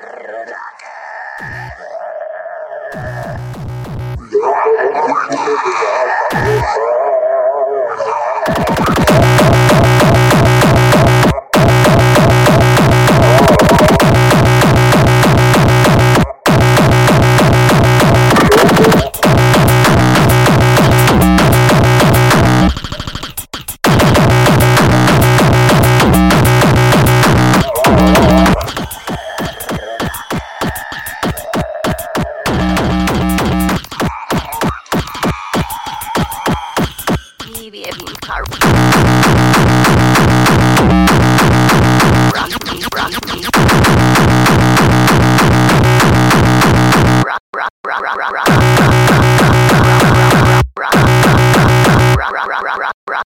Yeah. rock, rock, rock.